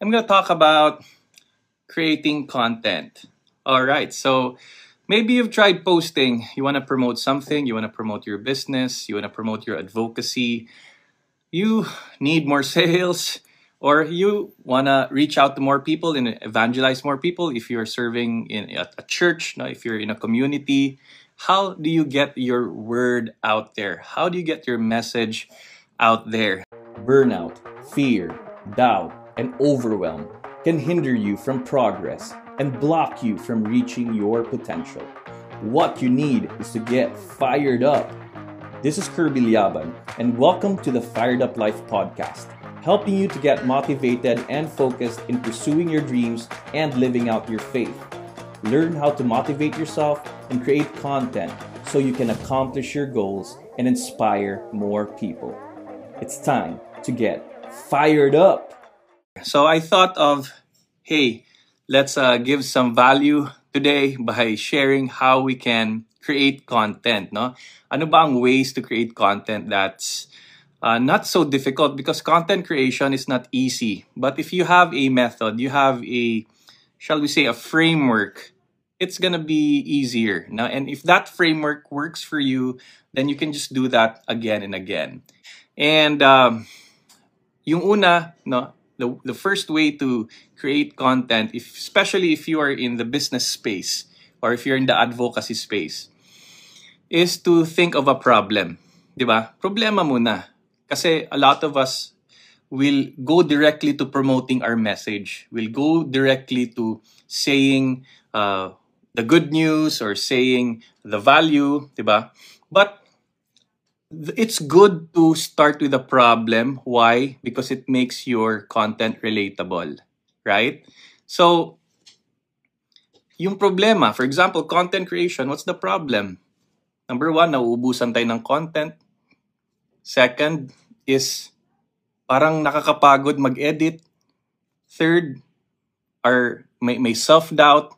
I'm going to talk about creating content. All right, so maybe you've tried posting. You want to promote something, you want to promote your business, you want to promote your advocacy. You need more sales, or you want to reach out to more people and evangelize more people if you're serving in a, church, if you're in a community. How do you get your word out there? How do you get your message out there? Burnout, fear, doubt, and overwhelm can hinder you from progress and block you from reaching your potential. What you need is to get fired up. This is Kirby Llaban, and welcome to the Fired Up Life podcast, helping you to get motivated and focused in pursuing your dreams and living out your faith. Learn how to motivate yourself and create content so you can accomplish your goals and inspire more people. It's time to get fired up. So I thought of, hey, let's uh, give some value today by sharing how we can create content. No, ano ba ang ways to create content that's uh, not so difficult because content creation is not easy. But if you have a method, you have a, shall we say, a framework, it's gonna be easier. Now, and if that framework works for you, then you can just do that again and again. And um, yung una, no, the, the first way to create content, if, especially if you are in the business space or if you're in the advocacy space, is to think of a problem. Di? Problema muna. Kasi a lot of us will go directly to promoting our message. We'll go directly to saying uh, the good news or saying the value, di? But it's good to start with a problem. Why? Because it makes your content relatable, right? So, yung problema, for example, content creation, what's the problem? Number one, nauubusan tayo ng content. Second is parang nakakapagod mag-edit. Third, are may, may self-doubt.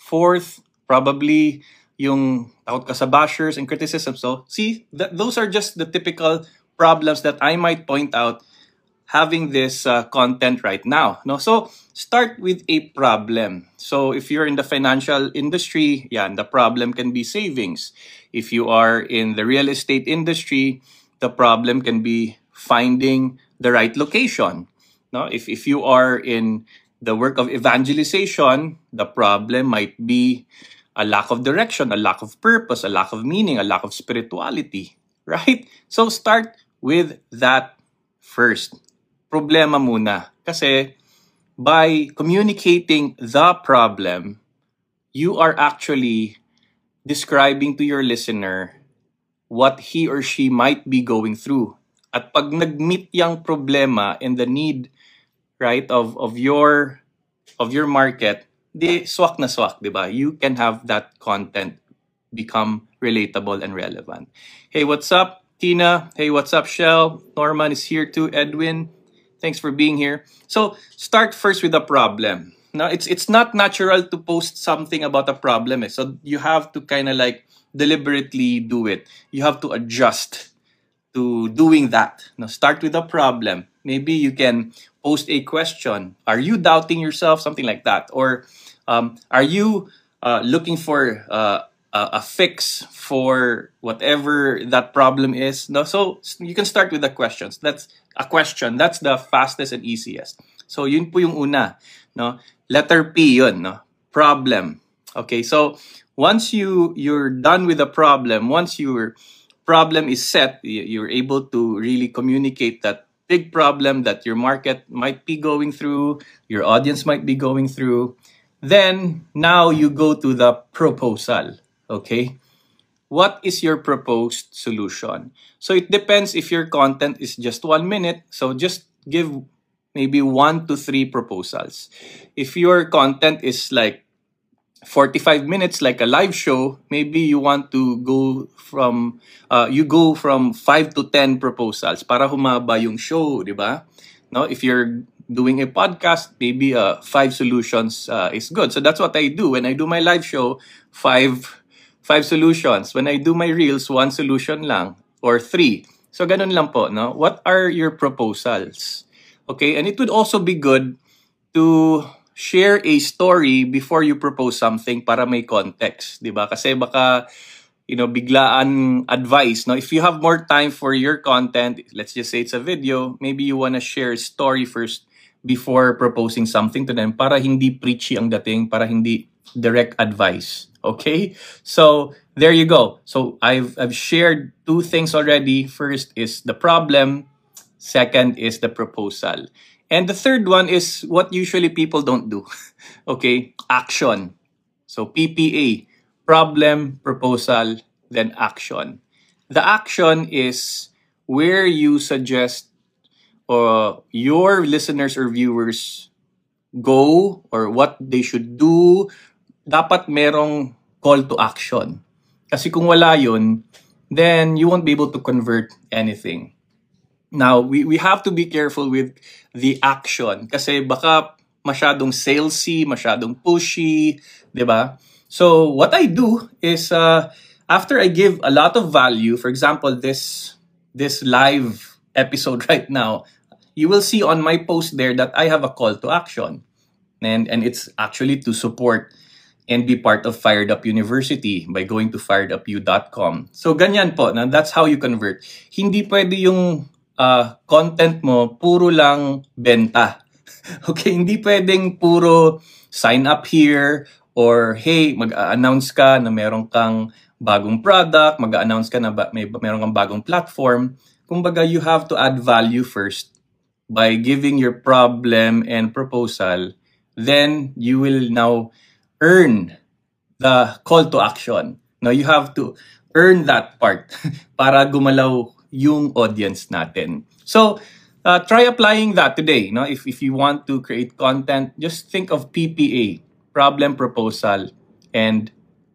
Fourth, probably yung takot ka sa bashers and criticism. So, see, th- those are just the typical problems that I might point out having this uh, content right now. No, so start with a problem. So if you're in the financial industry, yeah, the problem can be savings. If you are in the real estate industry, the problem can be finding the right location. No, if if you are in the work of evangelization, the problem might be a lack of direction, a lack of purpose, a lack of meaning, a lack of spirituality, right? So start with that first. Problema muna. Kasi by communicating the problem, you are actually describing to your listener what he or she might be going through. At pag nag-meet yung problema and the need, right, of, of your of your market, di swak na swak, di ba? You can have that content become relatable and relevant. Hey, what's up, Tina? Hey, what's up, Shell? Norman is here too. Edwin, thanks for being here. So start first with a problem. Now, it's it's not natural to post something about a problem. Eh? So you have to kind of like deliberately do it. You have to adjust to doing that. Now, start with a problem. Maybe you can post a question. Are you doubting yourself? Something like that. Or um, are you uh, looking for uh, a fix for whatever that problem is? No, so you can start with the questions. That's a question. That's the fastest and easiest. So yun po yung una. No, letter P yun. No, problem. Okay, so once you you're done with the problem, once your problem is set, you're able to really communicate that big problem that your market might be going through, your audience might be going through. Then now you go to the proposal. Okay. What is your proposed solution? So it depends if your content is just one minute. So just give maybe one to three proposals. If your content is like 45 minutes like a live show maybe you want to go from uh, you go from 5 to 10 proposals para humaba yung show di ba? No? If you're doing a podcast maybe uh, five solutions uh, is good. So that's what i do. When i do my live show five five solutions. When i do my reels one solution lang or three. So ganun lang po no? What are your proposals? Okay? And it would also be good to share a story before you propose something para may context, 'di ba? Kasi baka you know, biglaan advice, no? If you have more time for your content, let's just say it's a video, maybe you want to share a story first before proposing something to them para hindi preachy ang dating, para hindi direct advice. Okay? So, there you go. So, I've I've shared two things already. First is the problem, second is the proposal. And the third one is what usually people don't do. okay? Action. So, PPA problem, proposal, then action. The action is where you suggest uh, your listeners or viewers go or what they should do. Dapat merong call to action. Kasi kung wala yun, then you won't be able to convert anything. Now, we, we have to be careful with the action kasi baka masyadong salesy, masyadong pushy, 'di ba? So what I do is uh, after I give a lot of value, for example, this this live episode right now, you will see on my post there that I have a call to action. And, and it's actually to support and be part of Fired Up University by going to firedupu.com. So ganyan po, na that's how you convert. Hindi pwede yung uh, content mo puro lang benta. okay, hindi pwedeng puro sign up here or hey, mag-announce ka na meron kang bagong product, mag-announce ka na ba, may meron kang bagong platform. Kumbaga, you have to add value first by giving your problem and proposal. Then you will now earn the call to action. Now you have to earn that part para gumalaw yung audience natin. So, uh, try applying that today. No? If, if you want to create content, just think of PPA problem proposal, and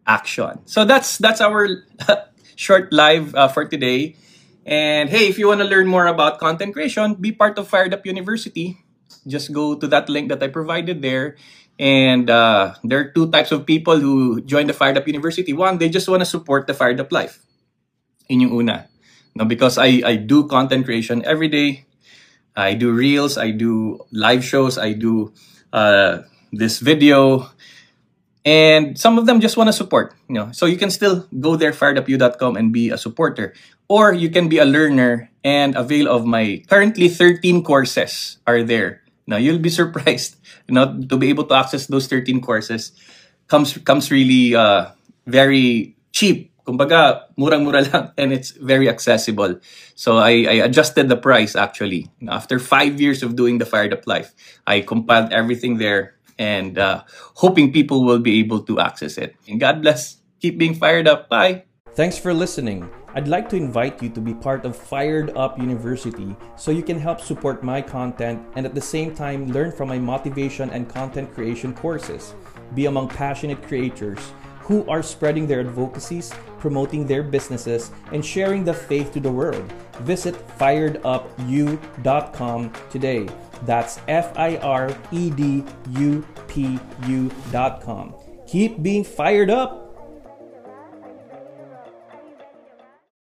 action. So that's that's our short live uh, for today. And hey, if you want to learn more about content creation, be part of Fired Up University. Just go to that link that I provided there. And uh, there are two types of people who join the Fired Up University. One, they just want to support the Fired Up life. In yung una. Now, because I, I do content creation every day. I do reels, I do live shows, I do uh, this video. And some of them just want to support, you know. So you can still go there, firedupu.com and be a supporter. Or you can be a learner and avail of my currently 13 courses are there. Now you'll be surprised, you know, to be able to access those 13 courses comes comes really uh, very cheap. Kumbaga, murang-mura lang and it's very accessible. So I, I adjusted the price actually. After five years of doing the Fired Up Life, I compiled everything there and uh, hoping people will be able to access it. And God bless. Keep being fired up. Bye. Thanks for listening. I'd like to invite you to be part of Fired Up University so you can help support my content and at the same time learn from my motivation and content creation courses. Be among passionate creators who are spreading their advocacies, promoting their businesses, and sharing the faith to the world. Visit firedupu.com today. That's F I R E D U P U.com. Keep being fired up.